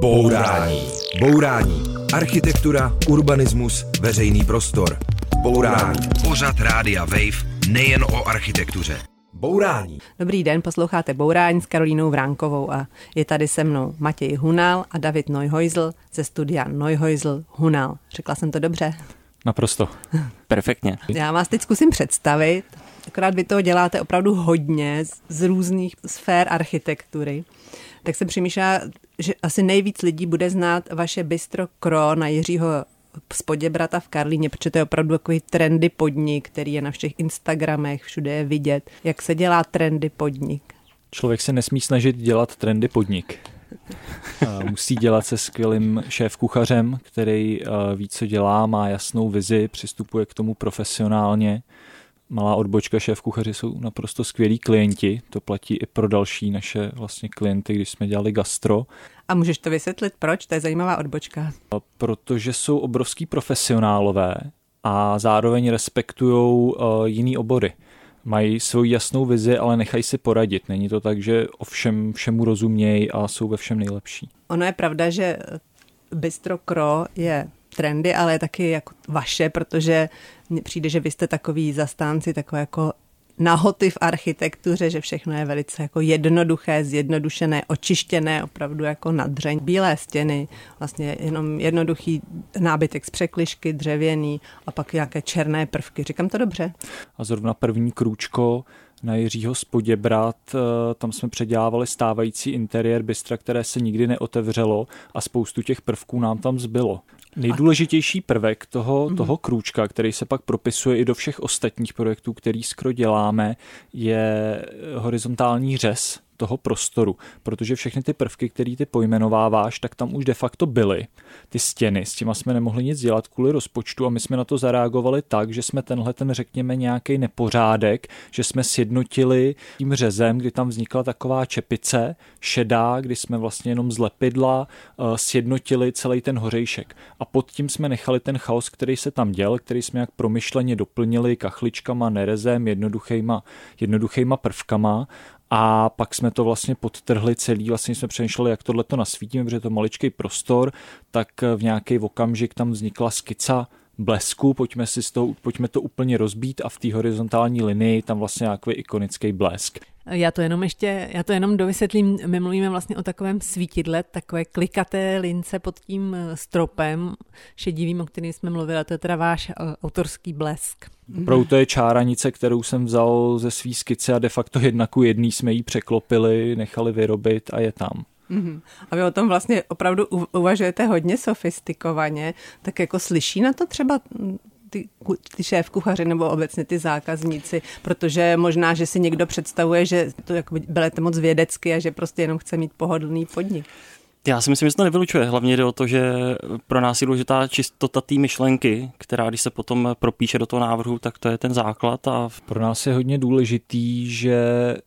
Bourání. Bourání. Architektura, urbanismus, veřejný prostor. Bourání. Pořad Rádia Wave nejen o architektuře. Bourání. Dobrý den, posloucháte Bourání s Karolínou Vránkovou a je tady se mnou Matěj Hunal a David Neuheusl ze studia Neuheusl Hunal. Řekla jsem to dobře? Naprosto. Perfektně. Já vás teď zkusím představit. Akorát vy toho děláte opravdu hodně z, z různých sfér architektury. Tak jsem přemýšlela, že asi nejvíc lidí bude znát vaše bistro Kro na Jiřího z Poděbrata v Karlíně, protože to je opravdu takový trendy podnik, který je na všech Instagramech, všude je vidět. Jak se dělá trendy podnik? Člověk se nesmí snažit dělat trendy podnik. Musí dělat se skvělým šéf-kuchařem, který ví, co dělá, má jasnou vizi, přistupuje k tomu profesionálně. Malá odbočka šéf kuchaři jsou naprosto skvělí klienti, to platí i pro další naše vlastně klienty, když jsme dělali gastro. A můžeš to vysvětlit, proč? To je zajímavá odbočka. Protože jsou obrovský profesionálové a zároveň respektují uh, jiný obory. Mají svoji jasnou vizi, ale nechají si poradit. Není to tak, že o všem, všemu rozumějí a jsou ve všem nejlepší. Ono je pravda, že Bistro Kro je trendy, ale je taky jako vaše, protože mně přijde, že vy jste takový zastánci, takové jako nahoty v architektuře, že všechno je velice jako jednoduché, zjednodušené, očištěné, opravdu jako nadřeň. Bílé stěny, vlastně jenom jednoduchý nábytek z překlišky, dřevěný a pak nějaké černé prvky. Říkám to dobře? A zrovna první krůčko na Jiřího Spoděbrat, eh, tam jsme předělávali stávající interiér bystra, které se nikdy neotevřelo a spoustu těch prvků nám tam zbylo. Nejdůležitější prvek toho, toho krůčka, který se pak propisuje i do všech ostatních projektů, který skoro děláme, je horizontální řez toho prostoru, protože všechny ty prvky, které ty pojmenováváš, tak tam už de facto byly. Ty stěny, s těma jsme nemohli nic dělat kvůli rozpočtu a my jsme na to zareagovali tak, že jsme tenhle ten, řekněme, nějaký nepořádek, že jsme sjednotili tím řezem, kdy tam vznikla taková čepice, šedá, kdy jsme vlastně jenom z lepidla uh, sjednotili celý ten hořejšek. A pod tím jsme nechali ten chaos, který se tam děl, který jsme jak promyšleně doplnili kachličkama, nerezem, jednoduchýma, jednoduchýma prvkama a pak jsme to vlastně podtrhli celý, vlastně jsme přemýšleli, jak tohle to nasvítíme, protože je to maličký prostor, tak v nějaký okamžik tam vznikla skica blesku, pojďme, si z toho, pojďme to úplně rozbít a v té horizontální linii tam vlastně nějaký ikonický blesk. Já to jenom ještě, já to jenom dovysvětlím, my mluvíme vlastně o takovém svítidle, takové klikaté lince pod tím eh, stropem šedivým, o kterým jsme mluvili, a to je teda váš eh, autorský blesk. Pro to je čáranice, kterou jsem vzal ze svý skice a de facto jedna ku jedný jsme ji překlopili, nechali vyrobit a je tam. Mm-hmm. A vy o tom vlastně opravdu uvažujete hodně sofistikovaně, tak jako slyší na to třeba ty, ty šéf kuchaři nebo obecně ty zákazníci, protože možná, že si někdo představuje, že to jako berete moc vědecky a že prostě jenom chce mít pohodlný podnik. Já si myslím, že to nevylučuje. Hlavně jde o to, že pro nás je důležitá čistota té myšlenky, která když se potom propíše do toho návrhu, tak to je ten základ. A... Pro nás je hodně důležitý, že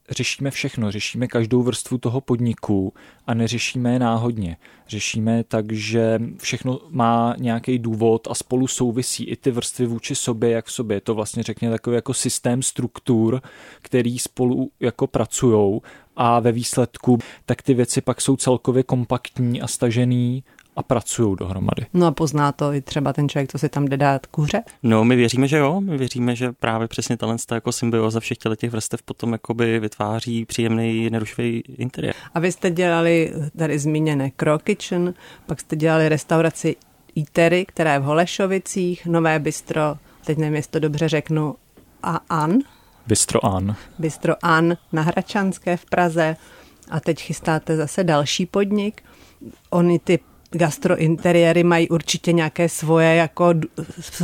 řešíme všechno, řešíme každou vrstvu toho podniku a neřešíme je náhodně. Řešíme tak, že všechno má nějaký důvod a spolu souvisí i ty vrstvy vůči sobě, jak v sobě. Je to vlastně řekně takový jako systém struktur, který spolu jako pracujou a ve výsledku tak ty věci pak jsou celkově kompaktní a stažený a pracují dohromady. No a pozná to i třeba ten člověk, co si tam jde dát kuře? No, my věříme, že jo. My věříme, že právě přesně talent jako symbioza všech těch vrstev potom jakoby vytváří příjemný, nerušivý interiér. A vy jste dělali tady zmíněné Crow Kitchen, pak jste dělali restauraci Itery, která je v Holešovicích, Nové bistro, teď nevím, jestli to dobře řeknu, a An, Bistro An. Bistro An na Hračanské v Praze a teď chystáte zase další podnik. Oni ty gastrointeriéry mají určitě nějaké svoje jako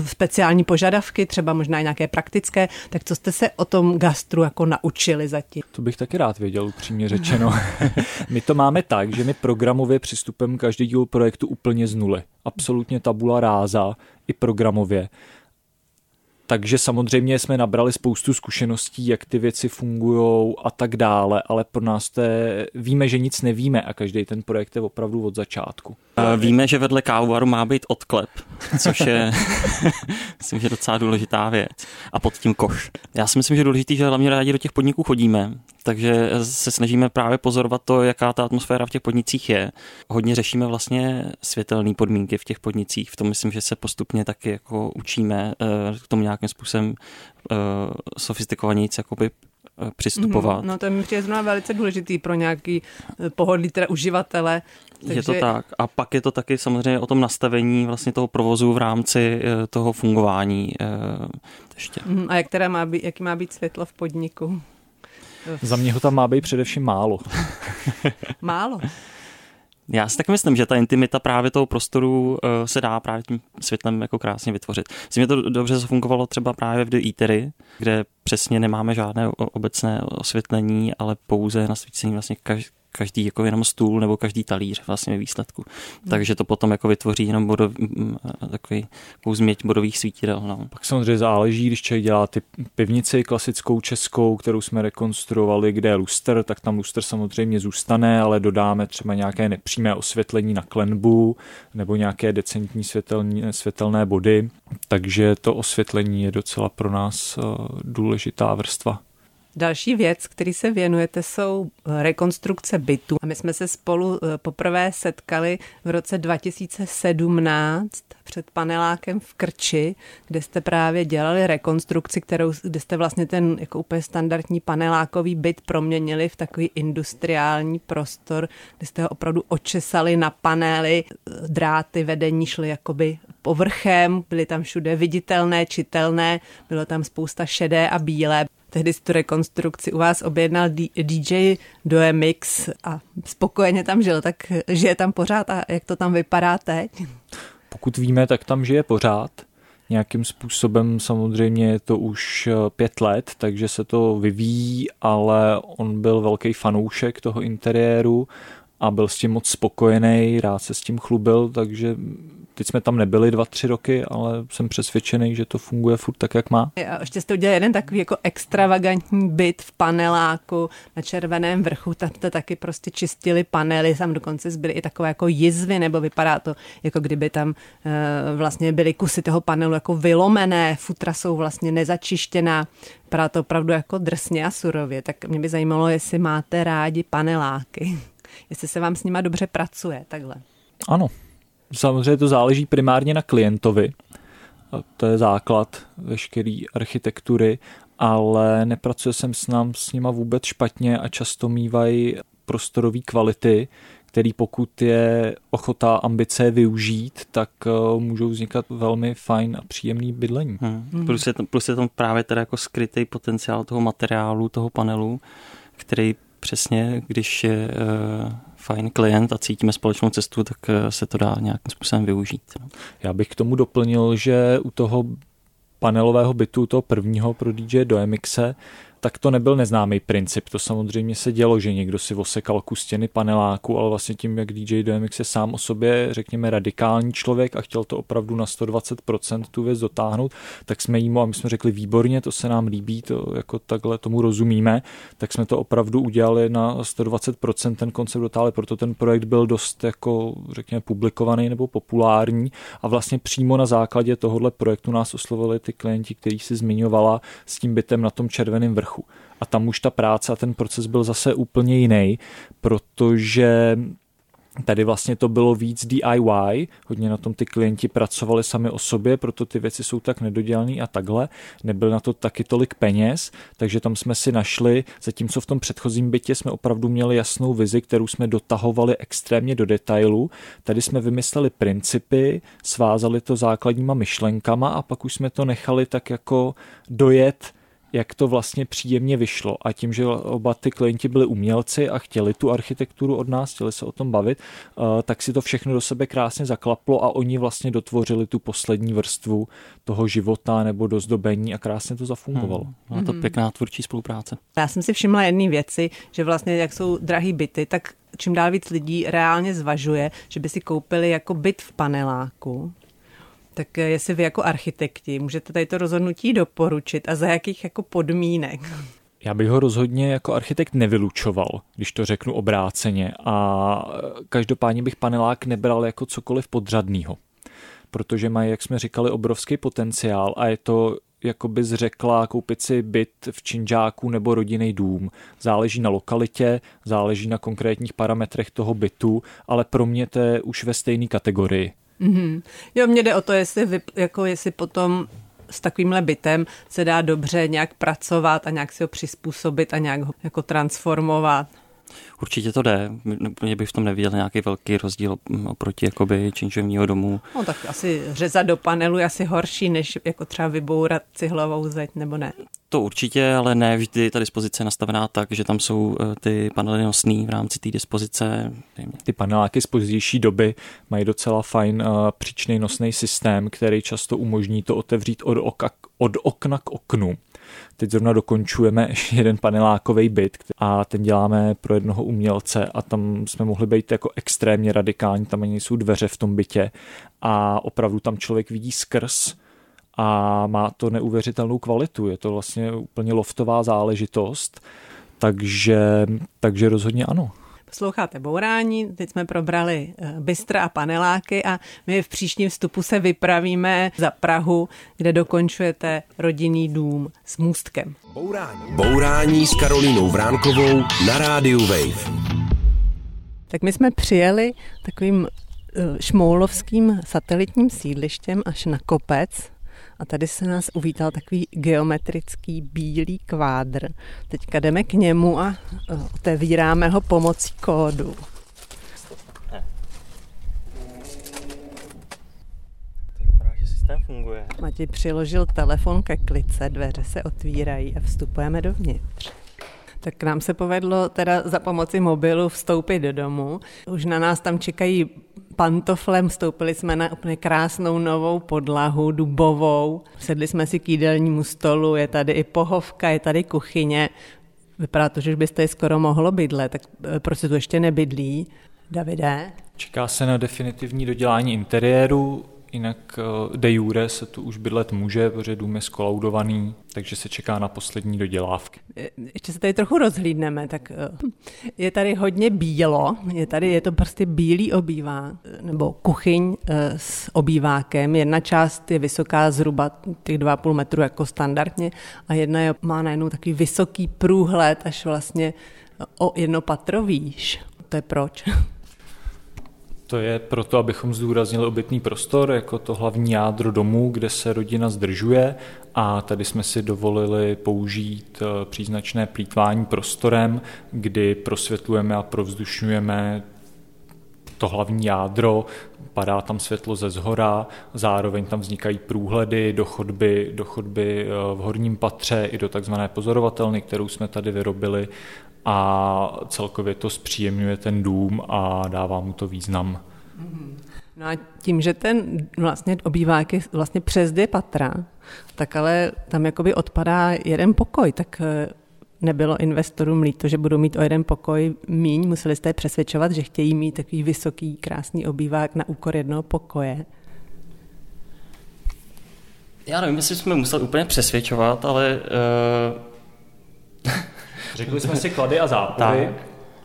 speciální požadavky, třeba možná nějaké praktické, tak co jste se o tom gastru jako naučili zatím? To bych taky rád věděl, upřímně řečeno. my to máme tak, že my programově přistupujeme každý díl projektu úplně z nuly. Absolutně tabula ráza i programově. Takže samozřejmě jsme nabrali spoustu zkušeností, jak ty věci fungují a tak dále, ale pro nás to je, víme, že nic nevíme a každý ten projekt je opravdu od začátku. Víme, že vedle kávovaru má být odklep, což je myslím, že docela důležitá věc. A pod tím koš. Já si myslím, že je důležitý, že hlavně rádi do těch podniků chodíme, takže se snažíme právě pozorovat to, jaká ta atmosféra v těch podnicích je. Hodně řešíme vlastně světelné podmínky v těch podnicích. V tom myslím, že se postupně taky jako učíme eh, k tomu nějakým způsobem eh, sofistikovanějíc jakoby eh, přistupovat. Mm, no to je mi přijde velice důležitý pro nějaký pohodlí teda uživatele. Takže... Je to tak. A pak je to taky samozřejmě o tom nastavení vlastně toho provozu v rámci toho fungování. Ještě. Mm, a jak teda má být, jaký má být světlo v podniku? Za mě ho tam má být především málo. málo. Já si tak myslím, že ta intimita právě toho prostoru uh, se dá právě tím světlem jako krásně vytvořit. Myslím, že to dobře zafungovalo třeba právě v The Eatery, kde přesně nemáme žádné obecné osvětlení, ale pouze nasvícení vlastně každý každý jako jenom stůl nebo každý talíř vlastně ve výsledku. Hmm. Takže to potom jako vytvoří jenom bodov, takový změť bodových svítidel. No. Pak samozřejmě záleží, když člověk dělá ty pivnici klasickou českou, kterou jsme rekonstruovali, kde je luster, tak tam luster samozřejmě zůstane, ale dodáme třeba nějaké nepřímé osvětlení na klenbu nebo nějaké decentní světelní, světelné body. Takže to osvětlení je docela pro nás eh, důležitá vrstva. Další věc, který se věnujete, jsou eh, rekonstrukce bytu. A my jsme se spolu eh, poprvé setkali v roce 2017 před panelákem v Krči, kde jste právě dělali rekonstrukci, kterou, kde jste vlastně ten jako úplně standardní panelákový byt proměnili v takový industriální prostor, kde jste ho opravdu očesali na panely, eh, dráty vedení šly jakoby povrchem, byly tam všude viditelné, čitelné, bylo tam spousta šedé a bílé. Tehdy si tu rekonstrukci u vás objednal DJ Doemix a spokojeně tam žil, tak žije tam pořád a jak to tam vypadá teď? Pokud víme, tak tam žije pořád. Nějakým způsobem samozřejmě je to už eh, pět let, takže se to vyvíjí, ale on byl velký fanoušek toho interiéru a byl s tím moc spokojený, rád se s tím chlubil, takže Teď jsme tam nebyli dva, tři roky, ale jsem přesvědčený, že to funguje furt tak, jak má. A ještě jste udělali jeden takový jako extravagantní byt v paneláku na červeném vrchu, tam to taky prostě čistili panely, tam dokonce zbyly i takové jako jizvy, nebo vypadá to, jako kdyby tam uh, vlastně byly kusy toho panelu jako vylomené, futra jsou vlastně nezačištěná, vypadá to opravdu jako drsně a surově, tak mě by zajímalo, jestli máte rádi paneláky, jestli se vám s nima dobře pracuje, takhle. Ano, Samozřejmě to záleží primárně na klientovi. To je základ veškeré architektury, ale nepracuje jsem s nám s nima vůbec špatně a často mývají prostorové kvality, který pokud je ochota ambice využít, tak uh, můžou vznikat velmi fajn a příjemný bydlení. Hmm. Plus, je to, plus je tam právě teda jako skrytý potenciál toho materiálu, toho panelu, který přesně, když je uh, fajn klient a cítíme společnou cestu, tak eh, se to dá nějakým způsobem využít. No. Já bych k tomu doplnil, že u toho panelového bytu, toho prvního pro DJ do MXe, tak to nebyl neznámý princip. To samozřejmě se dělo, že někdo si osekal kus stěny paneláku, ale vlastně tím, jak DJ DMX je sám o sobě, řekněme, radikální člověk a chtěl to opravdu na 120% tu věc dotáhnout, tak jsme jímu a my jsme řekli výborně, to se nám líbí, to jako takhle tomu rozumíme, tak jsme to opravdu udělali na 120% ten koncept dotáhli, proto ten projekt byl dost jako, řekněme, publikovaný nebo populární. A vlastně přímo na základě tohohle projektu nás oslovili ty klienti, který si zmiňovala s tím bytem na tom červeném vrchu vrchu. A tam už ta práce a ten proces byl zase úplně jiný, protože Tady vlastně to bylo víc DIY, hodně na tom ty klienti pracovali sami o sobě, proto ty věci jsou tak nedodělané a takhle. Nebyl na to taky tolik peněz, takže tam jsme si našli, zatímco v tom předchozím bytě jsme opravdu měli jasnou vizi, kterou jsme dotahovali extrémně do detailu. Tady jsme vymysleli principy, svázali to základníma myšlenkama a pak už jsme to nechali tak jako dojet jak to vlastně příjemně vyšlo. A tím, že oba ty klienti byli umělci a chtěli tu architekturu od nás, chtěli se o tom bavit, eh, tak si to všechno do sebe krásně zaklaplo a oni vlastně dotvořili tu poslední vrstvu toho života nebo dozdobení a krásně to zafungovalo. Hmm. Byla to mhm. pěkná tvůrčí spolupráce. Já jsem si všimla jedné věci, že vlastně jak jsou drahý byty, tak čím dál víc lidí reálně zvažuje, že by si koupili jako byt v paneláku, tak jestli vy jako architekti můžete tady to rozhodnutí doporučit a za jakých jako podmínek? Já bych ho rozhodně jako architekt nevylučoval, když to řeknu obráceně a každopádně bych panelák nebral jako cokoliv podřadného protože mají, jak jsme říkali, obrovský potenciál a je to jako bys řekla, koupit si byt v Činžáku nebo rodinný dům. Záleží na lokalitě, záleží na konkrétních parametrech toho bytu, ale pro mě to je už ve stejné kategorii. Mm-hmm. Jo, mně jde o to, jestli, vy, jako jestli potom s takovýmhle bytem se dá dobře nějak pracovat a nějak si ho přizpůsobit a nějak ho jako transformovat. Určitě to jde. Mě bych v tom neviděl nějaký velký rozdíl oproti jakoby činžovního domu. No tak asi řezat do panelu je asi horší, než jako třeba vybourat cihlovou zeď, nebo ne? To určitě, ale ne vždy ta dispozice je nastavená tak, že tam jsou eh, ty panely nosný v rámci té dispozice. Ty paneláky z pozdější doby mají docela fajn uh, příčný nosný systém, který často umožní to otevřít od, oka, od okna k oknu. Teď zrovna dokončujeme jeden panelákový byt a ten děláme pro jednoho umělce a tam jsme mohli být jako extrémně radikální, tam ani jsou dveře v tom bytě a opravdu tam člověk vidí skrz a má to neuvěřitelnou kvalitu. Je to vlastně úplně loftová záležitost, takže, takže rozhodně ano. Posloucháte Bourání, teď jsme probrali eh, bystra a paneláky a my v příštím vstupu se vypravíme za Prahu, kde dokončujete rodinný dům s můstkem. Bourání. Bourání s Karolínou Vránkovou na rádiu Wave. Tak my jsme přijeli takovým eh, šmoulovským satelitním sídlištěm až na kopec a tady se nás uvítal takový geometrický bílý kvádr. Teďka jdeme k němu a otevíráme ho pomocí kódu. systém funguje. Matěj přiložil telefon ke klice, dveře se otvírají a vstupujeme dovnitř. Tak nám se povedlo teda za pomoci mobilu vstoupit do domu. Už na nás tam čekají pantoflem, vstoupili jsme na úplně krásnou novou podlahu, dubovou. Sedli jsme si k jídelnímu stolu, je tady i pohovka, je tady kuchyně. Vypadá to, že byste je skoro mohlo bydlet, tak eh, proč se tu ještě nebydlí? Davide? Čeká se na definitivní dodělání interiéru, Jinak eh, de jure se tu už bydlet může, protože dům je skolaudovaný, takže se čeká na poslední dodělávky. Eh, ještě se tady trochu rozhlídneme, tak eh, je tady hodně bílo, je tady, je to prostě bílý obývák, nebo kuchyň s obývákem. Jedna část je vysoká zhruba těch 2,5 metru jako standardně a jedna je, má najednou takový vysoký průhled až vlastně o jedno patro. To je proč? To je proto, abychom zdůraznili obytný prostor jako to hlavní jádro domu, kde se rodina zdržuje. A tady jsme si dovolili použít eh, příznačné plítvání prostorem, kdy prosvětlujeme a provzdušňujeme to hlavní jádro, padá tam světlo ze zhora, zároveň tam vznikají průhledy do chodby, do chodby eh, v horním patře i do takzvané pozorovatelny, kterou jsme tady vyrobili a celkově to zpříjemňuje ten dům a dává mu to význam. No a tím, že ten vlastně obývák je vlastně přes dvě patra, tak ale tam jakoby odpadá jeden pokoj, tak eh, nebylo investorům líto, že budou mít o jeden pokoj míň, museli jste je přesvědčovat, že chtějí mít takový vysoký, krásný obývák na úkor jednoho pokoje. Já nevím, jestli jsme museli úplně přesvědčovat, ale uh, Řekli jsme si klady a zápory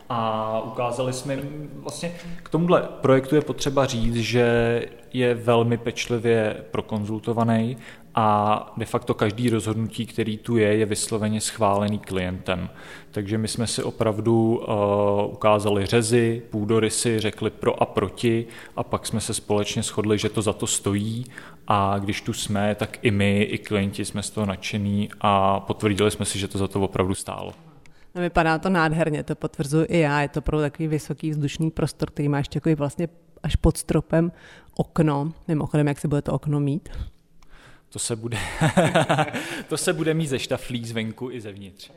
a ukázali jsme vlastně k tomuhle projektu je potřeba říct, že je velmi pečlivě prokonzultovaný a de facto každý rozhodnutí, který tu je, je vysloveně schválený klientem. Takže my jsme si opravdu uh, ukázali řezy, půdorysy, řekli pro a proti a pak jsme se společně shodli, že to za to stojí a když tu jsme, tak i my, i klienti jsme z toho nadšení a potvrdili jsme si, že to za to opravdu stálo. No, vypadá to nádherně, to potvrzuji i já. Je to pro takový vysoký vzdušný prostor, který má ještě takový vlastně až pod stropem okno. Mimochodem, jak se bude to okno mít? To se bude, to se bude mít ze štaflí zvenku i zevnitř.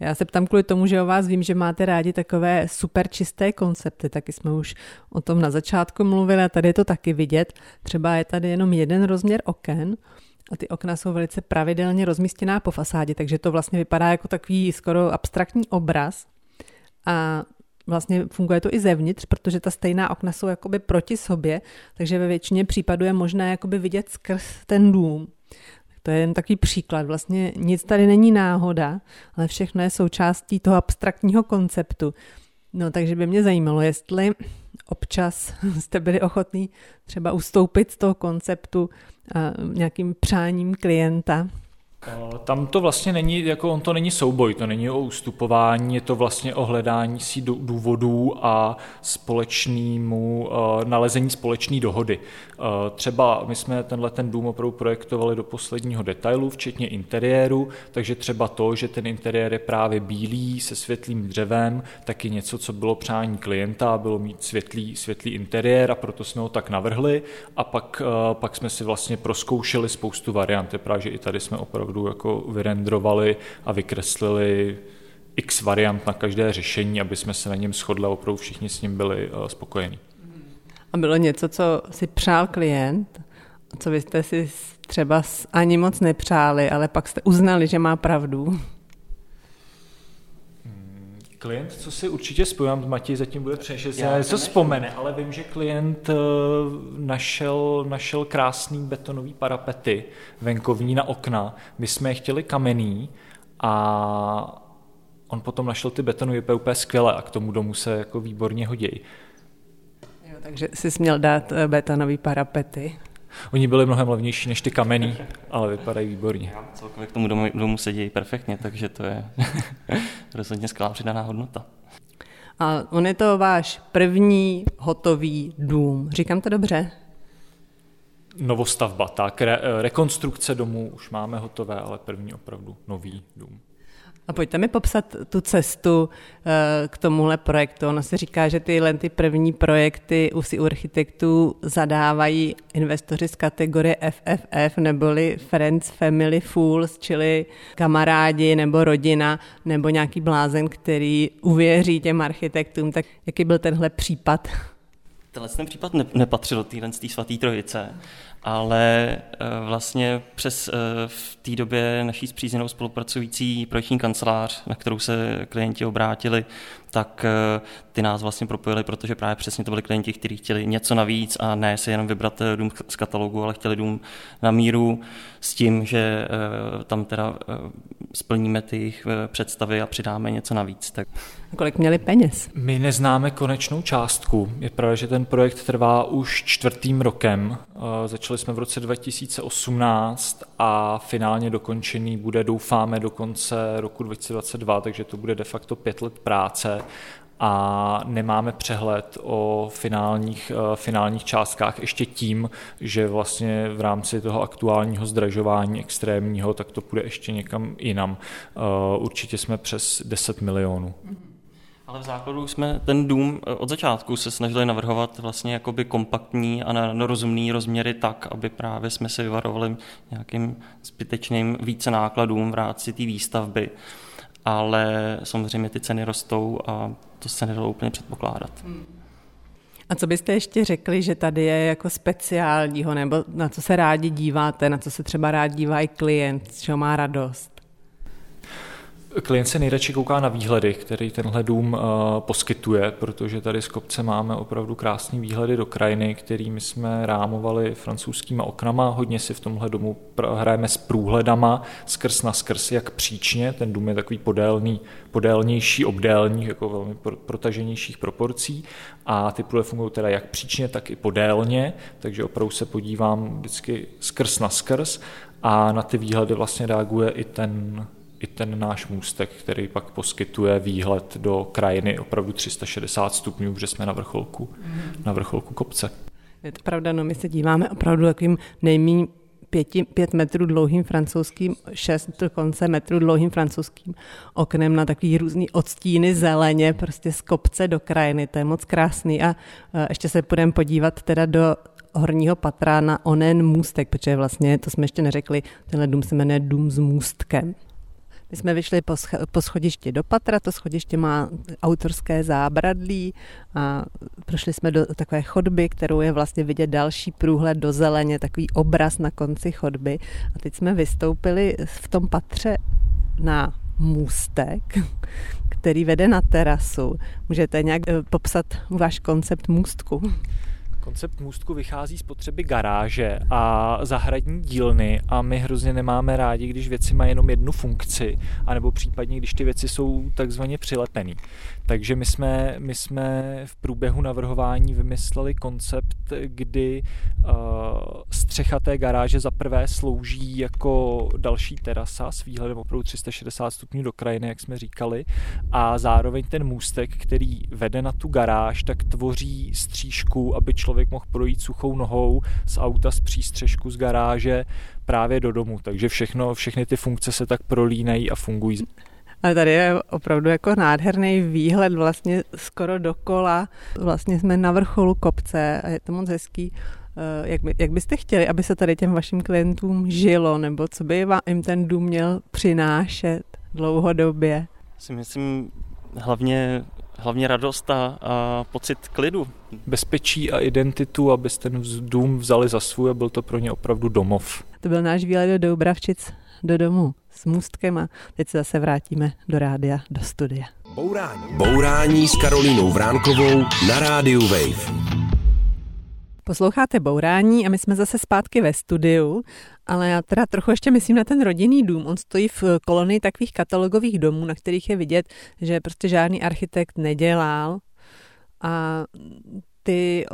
Já se ptám kvůli tomu, že o vás vím, že máte rádi takové super čisté koncepty, taky jsme už o tom na začátku mluvili a tady je to taky vidět. Třeba je tady jenom jeden rozměr oken, a ty okna jsou velice pravidelně rozmístěná po fasádě, takže to vlastně vypadá jako takový skoro abstraktní obraz. A vlastně funguje to i zevnitř, protože ta stejná okna jsou jakoby proti sobě, takže ve většině případů je možné jakoby vidět skrz ten dům. To je jen takový příklad. Vlastně nic tady není náhoda, ale všechno je součástí toho abstraktního konceptu. No takže by mě zajímalo, jestli občas jste byli ochotní třeba ustoupit z toho konceptu nějakým přáním klienta, tam to vlastně není, jako on to není souboj, to není o ustupování, je to vlastně o hledání si důvodů a společnému uh, nalezení společné dohody. Uh, třeba my jsme tenhle ten dům opravdu projektovali do posledního detailu, včetně interiéru, takže třeba to, že ten interiér je právě bílý se světlým dřevem, taky něco, co bylo přání klienta, bylo mít světlý, světlý interiér a proto jsme ho tak navrhli a pak, pak jsme si vlastně proskoušeli spoustu variant, je právě, že i tady jsme opravdu opravdu jako vyrendrovali a vykreslili x variant na každé řešení, aby jsme se na něm shodli a opravdu všichni s ním byli uh, spokojení. A bylo něco, co si přál klient, co vy jste si třeba ani moc nepřáli, ale pak jste uznali, že má pravdu? Klient, co si určitě spojím, Matěj zatím bude přešet, se něco vzpomene, ale vím, že klient eh, našel, našel krásný betonový parapety venkovní na okna. My jsme je chtěli kamenný a on potom našel ty betonové úplně skvěle a k tomu domu se jako výborně hodí. takže jsi směl dát eh, betonové parapety. Oni byli mnohem levnější než ty kamenný, ale vypadají výborně. Celkově k tomu domu, domu sedí perfektně, takže to je rozhodně skvělá přidaná hodnota. A on je to váš první hotový dům. Říkám to dobře? Novostavba, tak. Re, rekonstrukce domu už máme hotové, ale první opravdu nový dům. A pojďte mi popsat tu cestu eh, k tomuhle projektu. Ono se říká, že tyhle ty první projekty u si architektů zadávají investoři z kategorie FFF, neboli Friends Family Fools, čili kamarádi nebo rodina, nebo nějaký blázen, který uvěří těm architektům. Tak jaký byl tenhle případ? Tenhle ten případ nepatřil do téhle svatý trojice ale eh, vlastně přes eh, v té době naší zpřízněnou spolupracující projektní kancelář, na kterou se klienti obrátili, tak eh, ty nás vlastně propojili, protože právě přesně to byli klienti, kteří chtěli něco navíc a ne se jenom vybrat dům z katalogu, ale chtěli dům na míru s tím, že tam teda splníme ty jejich představy a přidáme něco navíc. Tak. Kolik měli peněz? My neznáme konečnou částku. Je pravda, že ten projekt trvá už čtvrtým rokem. Začali jsme v roce 2018 a finálně dokončený bude, doufáme, do konce roku 2022, takže to bude de facto pět let práce a nemáme přehled o finálních, eh, finálních částkách ještě tím, že vlastně v rámci toho aktuálního zdražování extrémního, tak to půjde ještě někam jinam. Eh, určitě jsme přes 10 milionů. Ale v základu jsme ten dům eh, od začátku se snažili navrhovat vlastně jakoby kompaktní a na rozumný rozměry tak, aby právě jsme se vyvarovali nějakým zbytečným více nákladům v rámci té výstavby. Ale samozřejmě ty ceny rostou a to se nedalo úplně předpokládat. Hmm. A co byste ještě řekli, že tady je jako speciálního, nebo na co se rádi díváte, na co se třeba rád dívá i klient, čeho má radost? Klient se nejradši kouká na výhledy, který tenhle dům uh, poskytuje, protože tady z kopce máme opravdu krásné výhledy do krajiny, kterými jsme rámovali francouzskýma oknama. Hodně si v tomhle domu hrajeme s průhledama skrz na skrz, jak příčně. Ten dům je takový podélný, podélnější, obdélní, jako velmi protaženějších proporcí. A ty průhledy fungují teda jak příčně, tak i podélně, takže opravdu se podívám vždycky skrz na skrz a na ty výhledy vlastně reaguje i ten i ten náš můstek, který pak poskytuje výhled do krajiny opravdu 360 stupňů, protože jsme na vrcholku, na vrcholku kopce. Je to pravda, no my se díváme opravdu takovým nejméně pěti, pět metrů dlouhým francouzským, šest dokonce metrů dlouhým francouzským oknem na takový různý odstíny zeleně, prostě z kopce do krajiny, to je moc krásný a ještě se budeme podívat teda do horního patra na onen můstek, protože vlastně, to jsme ještě neřekli, tenhle dům se jmenuje Dům s můstkem. My jsme vyšli po, sch- po schodišti do patra, to schodiště má autorské zábradlí a prošli jsme do takové chodby, kterou je vlastně vidět další průhled do zeleně, takový obraz na konci chodby. A teď jsme vystoupili v tom patře na můstek, který vede na terasu. Můžete nějak eh, popsat váš koncept můstku? Koncept můstku vychází z potřeby garáže a zahradní dílny a my hrozně nemáme rádi, když věci mají jenom jednu funkci, anebo případně, když ty věci jsou takzvaně přilepený. Takže my jsme, my jsme v průběhu navrhování vymysleli koncept, kdy uh, střecha té garáže za prvé slouží jako další terasa s výhledem opravdu 360 stupňů do krajiny, jak jsme říkali, a zároveň ten můstek, který vede na tu garáž, tak tvoří střížku, aby člověk mohl projít suchou nohou z auta, z přístřežku, z garáže právě do domu. Takže všechno, všechny ty funkce se tak prolínají a fungují. Ale tady je opravdu jako nádherný výhled vlastně skoro dokola. Vlastně jsme na vrcholu kopce a je to moc hezký. Eh, jak, by, jak byste chtěli, aby se tady těm vašim klientům žilo, nebo co by vám jim ten dům měl přinášet dlouhodobě? Si myslím hlavně, hlavně radost a, a pocit klidu. Bezpečí a identitu, abyste ten dům vzali za svůj a byl to pro ně opravdu domov. To byl náš výlet do Doubravčic do domu s můstkem a teď se zase vrátíme do rádia, do studia. Bourání. Bourání s Karolínou Vránkovou na rádiu Wave. Posloucháte Bourání a my jsme zase zpátky ve studiu, ale já teda trochu ještě myslím na ten rodinný dům. On stojí v kolonii takových katalogových domů, na kterých je vidět, že prostě žádný architekt nedělal a ty,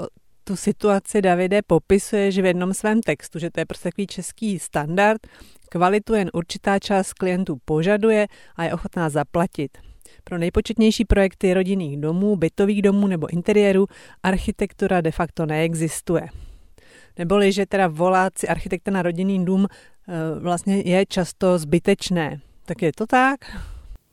tu situaci Davide popisuje, že v jednom svém textu, že to je prostě takový český standard, kvalitu jen určitá část klientů požaduje a je ochotná zaplatit. Pro nejpočetnější projekty rodinných domů, bytových domů nebo interiéru architektura de facto neexistuje. Neboli, že teda volat si architekta na rodinný dům eh, vlastně je často zbytečné. Tak je to tak?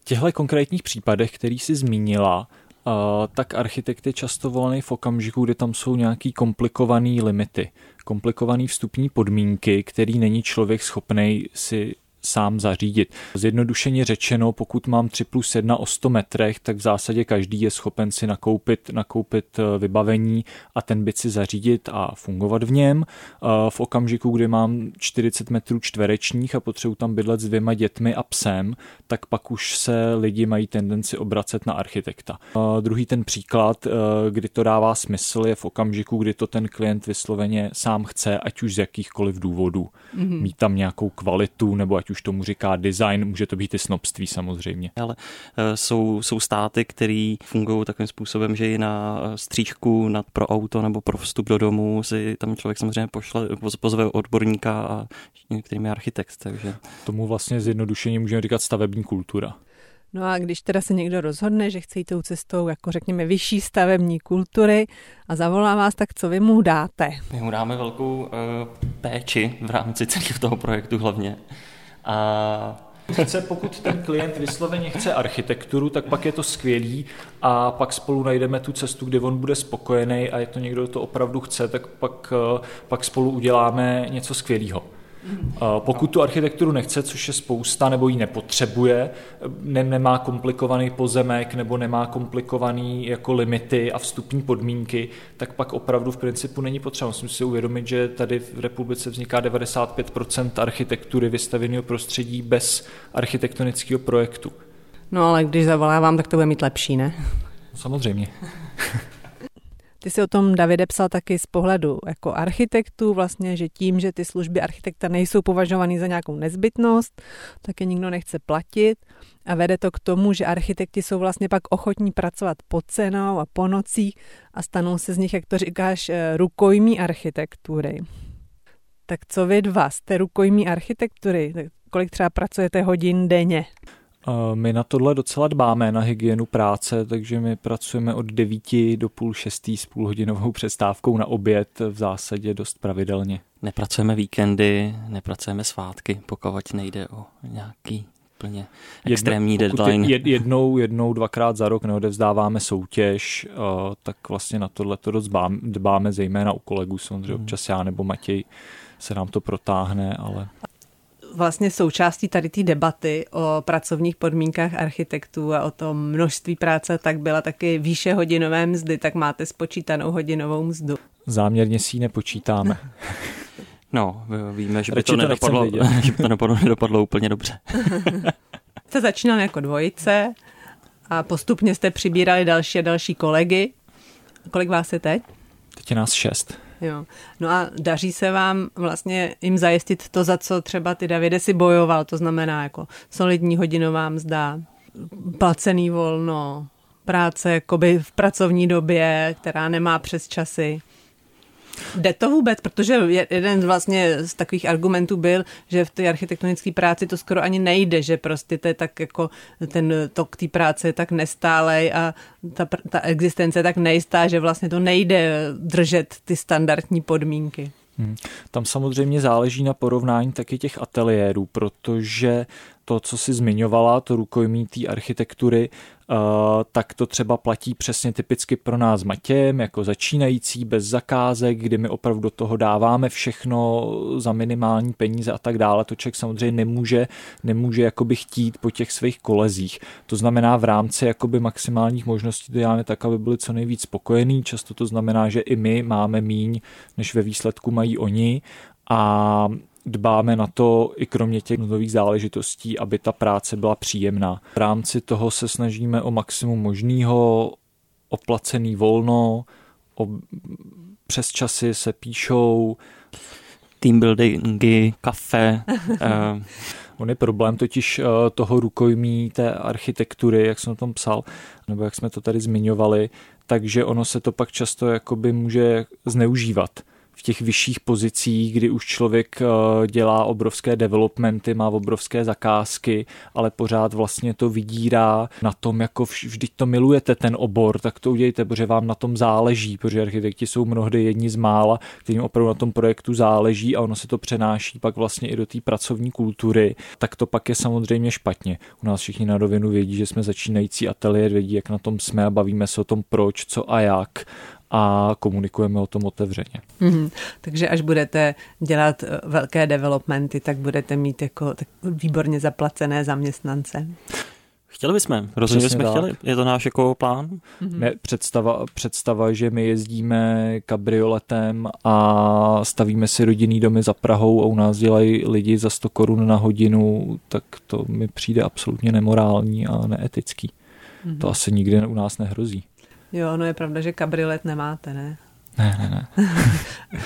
V těchto konkrétních případech, který si zmínila, uh, tak architekt je často volený v okamžiku, kdy tam jsou nějaký komplikované limity, komplikované vstupní podmínky, který není člověk schopný si sám zařídit. Zjednodušeně řečeno, pokud mám 3 plus 1 o 100 metrech, tak v zásadě každý je schopen si nakoupit, nakoupit eh, vybavení a ten byt si zařídit a fungovat v něm. Eh, v okamžiku, kdy mám 40 metrů čtverečních a potřebuji tam bydlet s dvěma dětmi a psem, tak pak už se lidi mají tendenci obracet na architekta. Eh, druhý ten příklad, kdy to dává smysl, je v okamžiku, kdy to ten klient vysloveně sám chce, ať už z jakýchkoliv důvodů. Mm-hmm. Mít tam nějakou kvalitu nebo ať už tomu říká design, může to být i snobství samozřejmě. Ale eh, jsou, jsou státy, které fungují takovým způsobem, že i na eh, střížku nad pro auto nebo pro vstup do domu si tam člověk samozřejmě pošle, pozve odborníka a kterým je architekt. Takže... Tomu vlastně zjednodušeně můžeme říkat stavební kultura. No a když teda se někdo rozhodne, že chce jít tou cestou, jako řekněme, vyšší stavební kultury a zavolá vás, tak co vy mu dáte? My mu dáme velkou uh, péči v rámci celého toho projektu hlavně. A Chce, pokud ten klient vysloveně chce architekturu, tak pak je to skvělý a pak spolu najdeme tu cestu, kde on bude spokojený a je to někdo, kdo to opravdu chce, tak pak, eh, pak spolu uděláme něco skvělého. Pokud tu architekturu nechce, což je spousta, nebo ji nepotřebuje, ne, nemá komplikovaný pozemek nebo nemá komplikovaný jako limity a vstupní podmínky, tak pak opravdu v principu není potřeba. Musím si uvědomit, že tady v republice vzniká 95% architektury vystaveného prostředí bez architektonického projektu. No ale když zavolávám, tak to bude mít lepší, ne? Samozřejmě. Ty si o tom, Davide, psal taky z pohledu jako architektu, vlastně, že tím, že ty služby architekta nejsou považovány za nějakou nezbytnost, tak je nikdo nechce platit a vede to k tomu, že architekti jsou vlastně pak ochotní pracovat po cenou a po nocích a stanou se z nich, jak to říkáš, eh, rukojmí architektury. Tak co vy dva, jste rukojmí architektury? Kolik třeba pracujete hodin denně? My na tohle docela dbáme, na hygienu práce, takže my pracujeme od 9 do půl šestý s půlhodinovou přestávkou na oběd v zásadě dost pravidelně. Nepracujeme víkendy, nepracujeme svátky, pokud nejde o nějaký plně extrémní Jedno, deadline. Jed, jednou, jednou, dvakrát za rok neodevzdáváme soutěž, tak vlastně na tohle to dost dbáme, zejména u kolegů, samozřejmě hmm. občas já nebo Matěj se nám to protáhne, ale vlastně součástí tady té debaty o pracovních podmínkách architektů a o tom množství práce, tak byla taky výše hodinové mzdy, tak máte spočítanou hodinovou mzdu. Záměrně si ji nepočítáme. No, víme, že by to, to nedopadlo, že by to nedopadlo, nedopadlo úplně dobře. jste začínali jako dvojice a postupně jste přibírali další a další kolegy. Kolik vás je teď? Teď je nás šest. Jo. No a daří se vám vlastně jim zajistit to, za co třeba ty Davide si bojoval, to znamená jako solidní hodinová mzda, placený volno, práce jakoby v pracovní době, která nemá přes časy. Jde to vůbec? Protože jeden vlastně z takových argumentů byl, že v té architektonické práci to skoro ani nejde, že prostě to je tak jako ten tok té práce je tak nestálej a ta, ta existence je tak nejistá, že vlastně to nejde držet ty standardní podmínky. Hmm. Tam samozřejmě záleží na porovnání taky těch ateliérů, protože to, co si zmiňovala, to rukojmí té architektury, uh, tak to třeba platí přesně typicky pro nás Matějem, jako začínající, bez zakázek, kdy my opravdu do toho dáváme všechno za minimální peníze a tak dále. To člověk samozřejmě nemůže, nemůže jakoby chtít po těch svých kolezích. To znamená v rámci jakoby maximálních možností to děláme tak, aby byli co nejvíc spokojení. Často to znamená, že i my máme míň, než ve výsledku mají oni a dbáme na to i kromě těch nových záležitostí, aby ta práce byla příjemná. V rámci toho se snažíme o maximum možného, oplacený volno, o přes časy se píšou. Team buildingy, kafe. uh... On je problém totiž uh, toho rukojmí té architektury, jak jsem o tom psal, nebo jak jsme to tady zmiňovali, takže ono se to pak často jakoby může zneužívat v těch vyšších pozicích, kdy už člověk eh, dělá obrovské developmenty, má obrovské zakázky, ale pořád vlastně to vydírá na tom, jako vždyť to milujete ten obor, tak to udějte, protože vám na tom záleží, protože architekti jsou mnohdy jedni z mála, kterým opravdu na tom projektu záleží a ono se to přenáší pak vlastně i do té pracovní kultury, tak to pak je samozřejmě špatně. U nás všichni na rovinu vědí, že jsme začínající ateliér, vědí, jak na tom jsme a bavíme se o tom proč, co a jak a komunikujeme o tom otevřeně. Mm-hmm. Takže až budete dělat eh, velké developmenty, tak budete mít jako tak výborně zaplacené zaměstnance. Chtěli bychom, rozhodně bychom tak. chtěli. Je to náš jako plán? Mm-hmm. Ne, představa, představa, že my jezdíme kabrioletem a stavíme si rodinný domy za Prahou a u nás dělají lidi za 100 korun na hodinu, tak to mi přijde absolutně nemorální a neetický. Mm-hmm. To asi nikdy u nás nehrozí. Jo, no je pravda, že kabriolet nemáte, ne? Ne, ne, ne.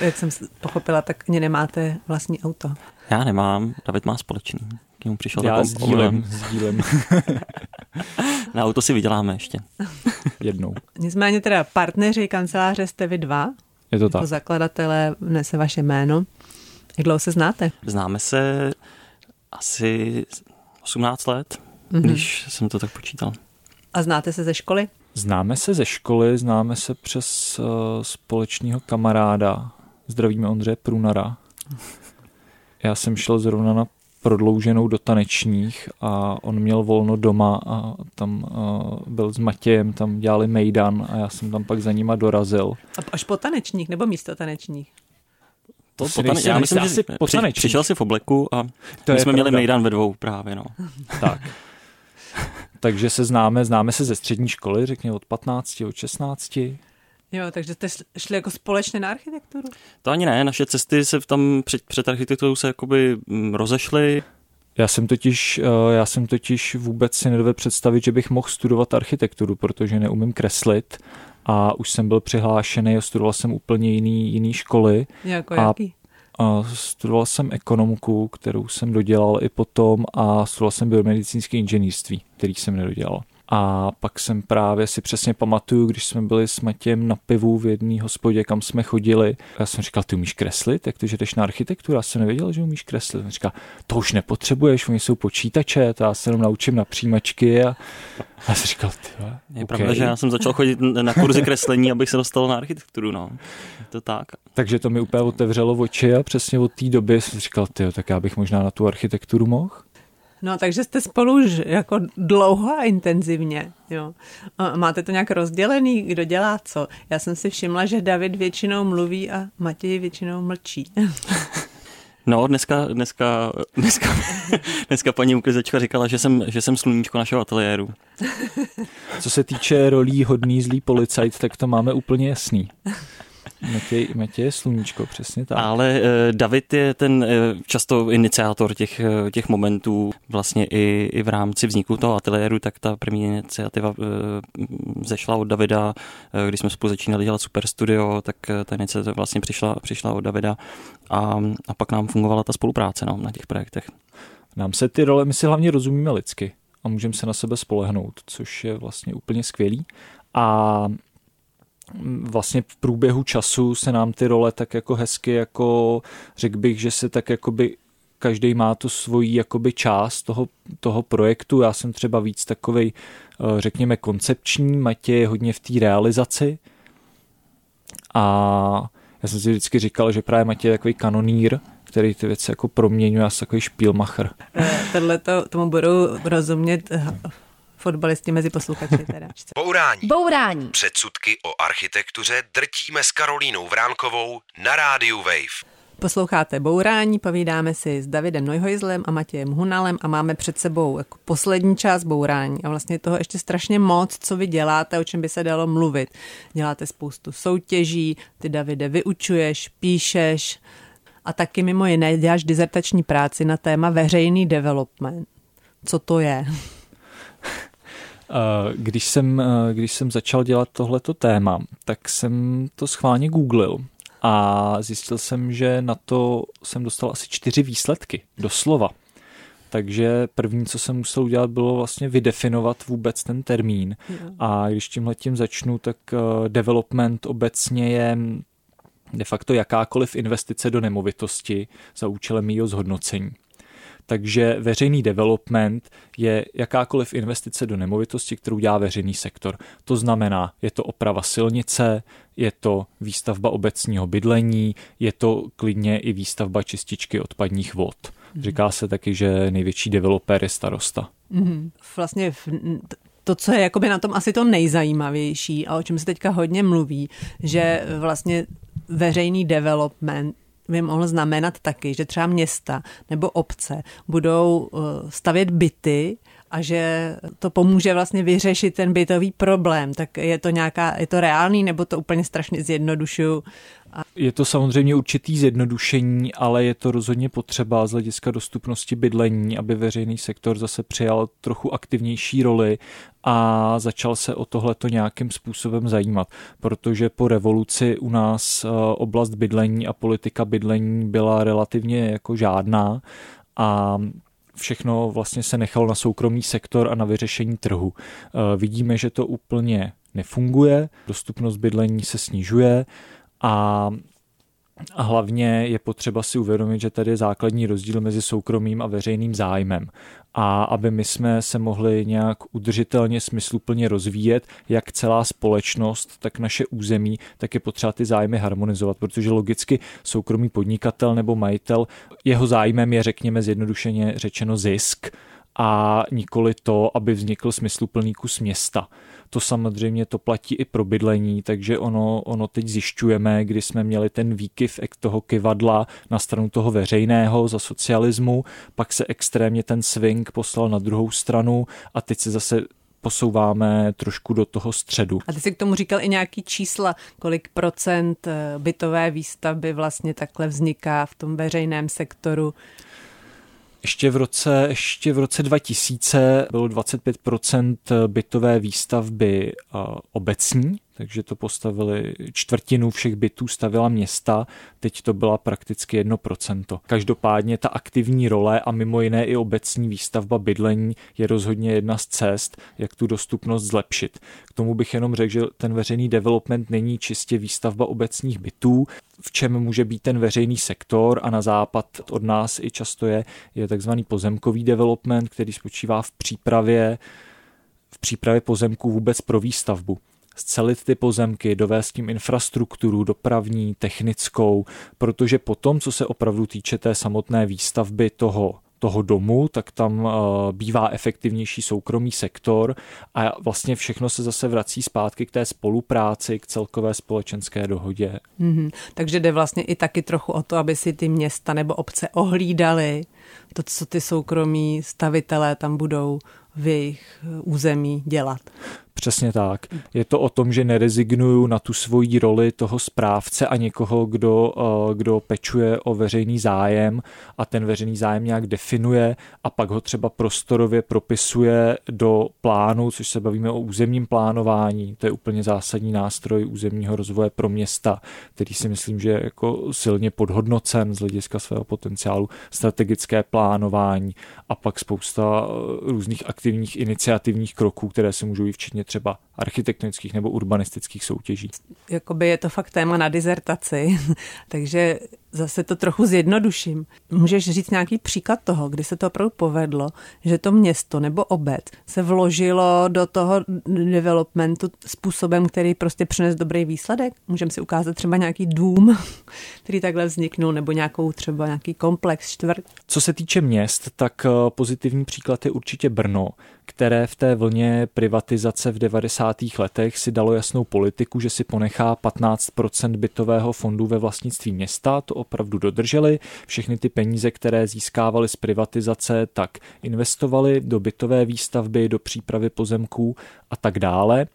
Jak jsem pochopila, tak mě nemáte vlastní auto. Já nemám, David má společný. K němu přišel Já sdílem, sdílem. Na auto si vyděláme ještě. Jednou. Nicméně teda partneři kanceláře jste vy dva. Je to jako tak. zakladatelé nese vaše jméno. Jak dlouho se znáte? Známe se asi 18 let, mm-hmm. když jsem to tak počítal. A znáte se ze školy? Známe se ze školy, známe se přes uh, společného kamaráda. Zdravíme Ondřeje Prunara. Já jsem šel zrovna na prodlouženou do tanečních a on měl volno doma a tam uh, byl s Matějem, tam dělali mejdan a já jsem tam pak za nima dorazil. A až po tanečních nebo místo tanečních? To, to tane- já myslím, že po při, přišel si v obleku a to my jsme pravda. měli mejdan ve dvou právě. No. tak takže se známe, známe se ze střední školy, řekněme od 15, od 16. Jo, takže jste šli jako společně na architekturu? To ani ne, naše cesty se tam před, před architekturou se jakoby mm, rozešly. Já jsem totiž, eh, já jsem totiž vůbec si nedovedl představit, že bych mohl studovat architekturu, protože neumím kreslit a už jsem byl přihlášený a studoval jsem úplně jiný, jiný školy. Jako a jaký? Studoval jsem ekonomku, kterou jsem dodělal i potom a studoval jsem biomedicínské inženýrství, který jsem nedodělal. A pak jsem právě si přesně pamatuju, když jsme byli s Matějem na pivu v jedné hospodě, kam jsme chodili. Já jsem říkal, ty umíš kreslit, jak to, že jdeš na architekturu? Já jsem nevěděl, že umíš kreslit. On říkal, to už nepotřebuješ, oni jsou počítače, to já se jenom naučím na přijímačky. A já jsem říkal, ty Je okay. pravda, že já jsem začal chodit na kurzy kreslení, abych se dostal na architekturu. No. Je to tak. Takže to mi úplně otevřelo oči a přesně od té doby jsem říkal, ty, tak já bych možná na tu architekturu mohl. No, takže jste spolu už jako dlouho a intenzivně, jo. A máte to nějak rozdělený, kdo dělá co? Já jsem si všimla, že David většinou mluví a Matěj většinou mlčí. No, dneska, dneska, dneska, dneska paní uklizečka říkala, že jsem, že jsem sluníčko našeho ateliéru. Co se týče rolí hodný zlý policajt, tak to máme úplně jasný. Matěj, Matěj je sluníčko, přesně tak. Ale eh, David je ten eh, často iniciátor těch, eh, těch momentů, vlastně i, i v rámci vzniku toho ateliéru, tak ta první iniciativa zešla od Davida, když jsme spolu začínali dělat Super Studio, tak ta iniciativa vlastně přišla, přišla od Davida a, a pak nám fungovala ta spolupráce no, na těch projektech. Nám se ty role, my si hlavně rozumíme lidsky a můžeme se na sebe spolehnout, což je vlastně úplně skvělý. A vlastně v průběhu času se nám ty role tak jako hezky jako řekl bych, že se tak jakoby každý má tu svoji jakoby část toho, toho projektu. Já jsem třeba víc takovej, eh, řekněme, koncepční, Matěj je hodně v té realizaci. A já jsem si vždycky říkal, že právě Matěj je takový kanonír, který ty věci jako proměňuje, asi takový špílmacher. Eh, tohle tomu budou rozumět eh, fotbalisti mezi posluchači teda. Bourání. Bourání. Předsudky o architektuře drtíme s Karolínou Vránkovou na rádiu Wave. Posloucháte Bourání, povídáme si s Davidem Nojhojzlem a Matějem Hunalem a máme před sebou jako poslední část Bourání a vlastně toho ještě strašně moc, co vy děláte, o čem by se dalo mluvit. Děláte spoustu soutěží, ty Davide vyučuješ, píšeš a taky mimo jiné děláš dizertační práci na téma veřejný development. Co to je? Když jsem, když jsem začal dělat tohleto téma, tak jsem to schválně googlil a zjistil jsem, že na to jsem dostal asi čtyři výsledky, doslova. Takže první, co jsem musel udělat, bylo vlastně vydefinovat vůbec ten termín. A když tímhle tím začnu, tak eh, development obecně je de facto jakákoliv investice do nemovitosti za účelem jejího zhodnocení. Takže veřejný development je jakákoliv investice do nemovitosti, kterou dělá veřejný sektor. To znamená, je to oprava silnice, je to výstavba obecního bydlení, je to klidně i výstavba čističky odpadních vod. Mhm. Říká se taky, že největší developer je starosta. Mm-hmm. Vlastně to, co je jakoby na tom asi to nejzajímavější a o čem se teďka hodně mluví, že vlastně veřejný development by mohl znamenat taky, že třeba města nebo obce budou uh, stavět byty a že to pomůže vlastně vyřešit ten bytový problém. Tak je to nějaká, je to reálný nebo to úplně strašně zjednodušuju je to samozřejmě určitý zjednodušení, ale je to rozhodně potřeba z hlediska dostupnosti bydlení, aby veřejný sektor zase přijal trochu aktivnější roli a začal se o tohleto nějakým způsobem zajímat, protože po revoluci u nás eh, oblast bydlení a politika bydlení byla relativně jako žádná a všechno vlastně se nechalo na soukromý sektor a na vyřešení trhu. Eh, vidíme, že to úplně nefunguje, dostupnost bydlení se snižuje, a a hlavně je potřeba si uvědomit, že tady je základní rozdíl mezi soukromým a veřejným zájmem. A aby my jsme se mohli nějak udržitelně, smysluplně rozvíjet, jak celá společnost, tak naše území, tak je potřeba ty zájmy harmonizovat, protože logicky soukromý podnikatel nebo majitel, jeho zájmem je, řekněme zjednodušeně řečeno, zisk a nikoli to, aby vznikl smysluplný kus města to samozřejmě to platí i pro bydlení, takže ono, ono teď zjišťujeme, kdy jsme měli ten výkyv toho kivadla na stranu toho veřejného za socialismu, pak se extrémně ten swing poslal na druhou stranu a teď se zase posouváme trošku do toho středu. A ty jsi k tomu říkal i nějaký čísla, kolik procent eh, bytové výstavby vlastně takhle vzniká v tom veřejném sektoru? Ještě v roce, ještě v roce 2000 bylo 25% bytové výstavby obecní, takže to postavili čtvrtinu všech bytů stavila města, teď to byla prakticky 1%. Každopádně ta aktivní role a mimo jiné i obecní výstavba bydlení je rozhodně jedna z cest, jak tu dostupnost zlepšit. K tomu bych jenom řekl, že ten veřejný development není čistě výstavba obecních bytů, v čem může být ten veřejný sektor a na západ od nás i často je, je takzvaný pozemkový development, který spočívá v přípravě v přípravě pozemků vůbec pro výstavbu scelit ty pozemky, dovést tím infrastrukturu dopravní, technickou, protože potom, co se opravdu týče té samotné výstavby toho toho domu, tak tam uh, bývá efektivnější soukromý sektor a vlastně všechno se zase vrací zpátky k té spolupráci, k celkové společenské dohodě. Mm-hmm. Takže jde vlastně i taky trochu o to, aby si ty města nebo obce ohlídali to, co ty soukromí stavitelé tam budou v jejich území dělat. Přesně tak. Je to o tom, že nerezignuju na tu svoji roli toho správce a někoho, kdo, eh, kdo pečuje o veřejný zájem a ten veřejný zájem nějak definuje a pak ho třeba prostorově propisuje do plánu, což se bavíme o územním plánování. To je úplně zásadní nástroj územního rozvoje pro města, který si myslím, že je jako silně podhodnocen z hlediska svého potenciálu, strategické plánování a pak spousta eh, různých aktivních iniciativních kroků, které se můžou i včetně třeba architektonických nebo urbanistických soutěží. Jakoby je to fakt téma na dizertaci, takže zase to trochu zjednoduším. Můžeš říct nějaký příklad toho, kdy se to opravdu povedlo, že to město nebo obec se vložilo do toho developmentu způsobem, který prostě přines dobrý výsledek? Můžeme si ukázat třeba nějaký dům, který takhle vzniknul, nebo nějakou třeba nějaký komplex, čtvrt? Co se týče měst, tak eh, pozitivní příklad je určitě Brno, které v té vlně privatizace v 90. letech si dalo jasnou politiku, že si ponechá 15% bytového fondu ve vlastnictví města, to opravdu dodrželi. Všechny ty peníze, které získávali z privatizace, tak investovali do bytové výstavby, do přípravy pozemků a tak dále.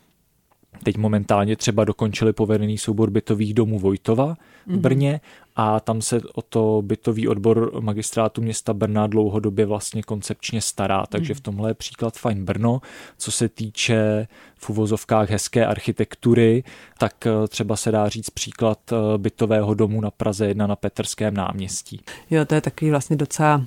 Teď momentálně třeba dokončili povedený soubor bytových domů Vojtova v mhm. Brně a tam se o to bytový odbor magistrátu města Brna dlouhodobě vlastně koncepčně stará, takže v tomhle je příklad fajn Brno. Co se týče v uvozovkách hezké architektury, tak eh, třeba se dá říct příklad eh, bytového domu na Praze 1 na Petrském náměstí. Jo, to je takový vlastně docela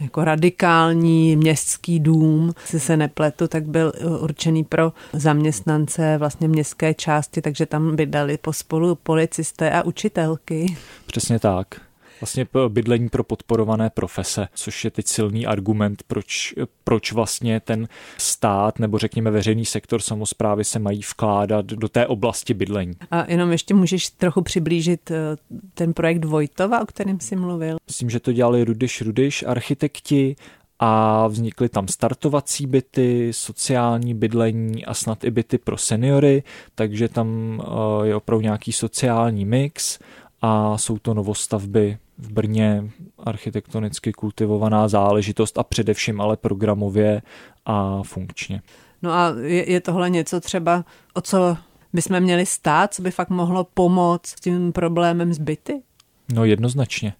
jako radikální městský dům, si se nepletu, tak byl určený pro zaměstnance vlastně městské části, takže tam bydali pospolu policisté a učitelky. Přesně tak vlastně bydlení pro podporované profese, což je teď silný argument, proč, proč vlastně ten stát nebo řekněme veřejný sektor samozprávy se mají vkládat do té oblasti bydlení. A jenom ještě můžeš trochu přiblížit eh, ten projekt Vojtova, o kterém jsi mluvil? Myslím, že to dělali Rudyš Rudyš, architekti a vznikly tam startovací byty, sociální bydlení a snad i byty pro seniory, takže tam eh, je opravdu nějaký sociální mix a jsou to novostavby v Brně architektonicky kultivovaná záležitost a především ale programově a funkčně. No a je, je tohle něco třeba, o co bychom měli stát, co by fakt mohlo pomoct s tím problémem zbyty? No jednoznačně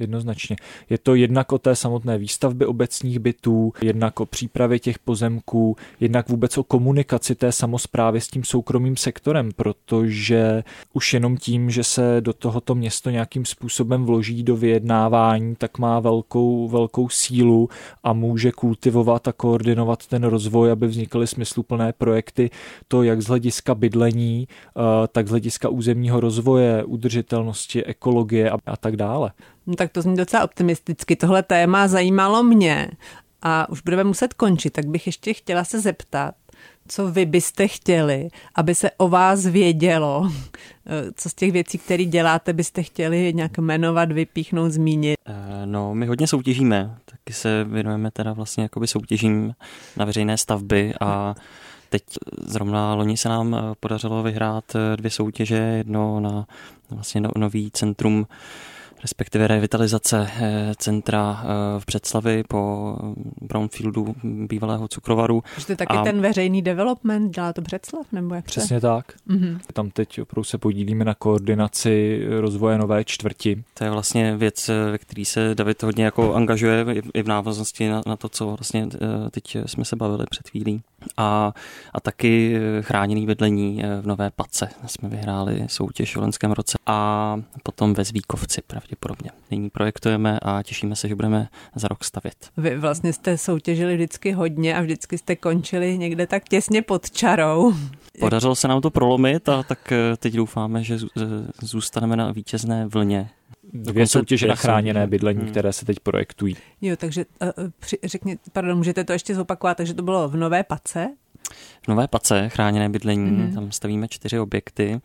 jednoznačně. Je to jednak o té samotné výstavbě obecních bytů, jednak o přípravě těch pozemků, jednak vůbec o komunikaci té samozprávy s tím soukromým sektorem, protože už jenom tím, že se do tohoto město nějakým způsobem vloží do vyjednávání, tak má velkou, velkou sílu a může kultivovat a koordinovat ten rozvoj, aby vznikaly smysluplné projekty, to jak z hlediska bydlení, eh, tak z hlediska územního rozvoje, udržitelnosti, ekologie a, a tak dále. No tak to zní docela optimisticky. Tohle téma zajímalo mě a už budeme muset končit, tak bych ještě chtěla se zeptat, co vy byste chtěli, aby se o vás vědělo? Co z těch věcí, které děláte, byste chtěli nějak jmenovat, vypíchnout, zmínit? Eh, no, my hodně soutěžíme. Taky se věnujeme teda vlastně jakoby soutěžím na veřejné stavby a Teď zrovna loni se nám podařilo vyhrát dvě soutěže, jedno na vlastně no, nový centrum respektive revitalizace eh, centra eh, v Břeclavi po brownfieldu bývalého cukrovaru. To je taky a... ten veřejný development, dělá to Břeclav? Nebo jak Přesně se? tak. Mm-hmm. Tam teď opravdu se podílíme na koordinaci rozvoje nové čtvrti. To je vlastně věc, ve které se David hodně jako angažuje i v návaznosti na, na to, co vlastně eh, teď jsme se bavili před chvílí. A, a taky chráněný bydlení v Nové Pace. Jsme vyhráli soutěž v loňském roce. A potom ve Zvíkovci pravděpodobně. Nyní projektujeme a těšíme se, že budeme za rok stavět. Vy vlastně jste soutěžili vždycky hodně a vždycky jste končili někde tak těsně pod čarou. Podařilo se nám to prolomit a tak eh, teď doufáme, že zůstaneme na vítězné vlně. Dvě soutěže na chráněné bydlení, hmm. které se teď projektují. Jo, takže uh, při, řekně, pardon, můžete to ještě zopakovat, takže to bylo v Nové Pace? V Nové Pace, chráněné bydlení, mm-hmm. tam stavíme čtyři objekty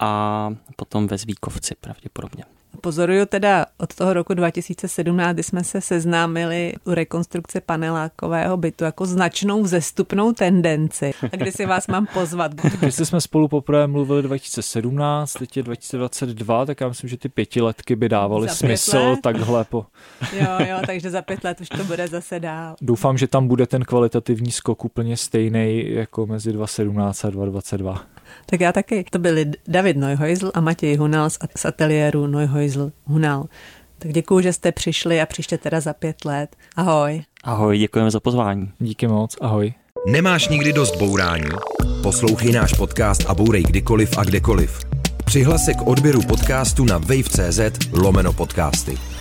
a potom ve Zvíkovci pravděpodobně. Pozoruju teda od toho roku 2017, kdy jsme se seznámili u rekonstrukce panelákového bytu jako značnou vzestupnou tendenci. A kdy si vás mám pozvat? Když jsme spolu poprvé mluvili 2017, teď je 2022, tak já myslím, že ty pětiletky by dávaly smysl let? takhle po... Jo, jo, takže za pět let už to bude zase dál. Doufám, že tam bude ten kvalitativní skok úplně stejný jako mezi 2017 a 2022. Tak já taky. To byli David Neuheusl a Matěj Hunal z ateliéru Neuheusl Hunal. Tak děkuji, že jste přišli a příště teda za pět let. Ahoj. Ahoj, děkujeme za pozvání. Díky moc, ahoj. Nemáš nikdy dost bourání? Poslouchej náš podcast a bourej kdykoliv a kdekoliv. Přihlas se k odběru podcastu na wave.cz lomeno podcasty.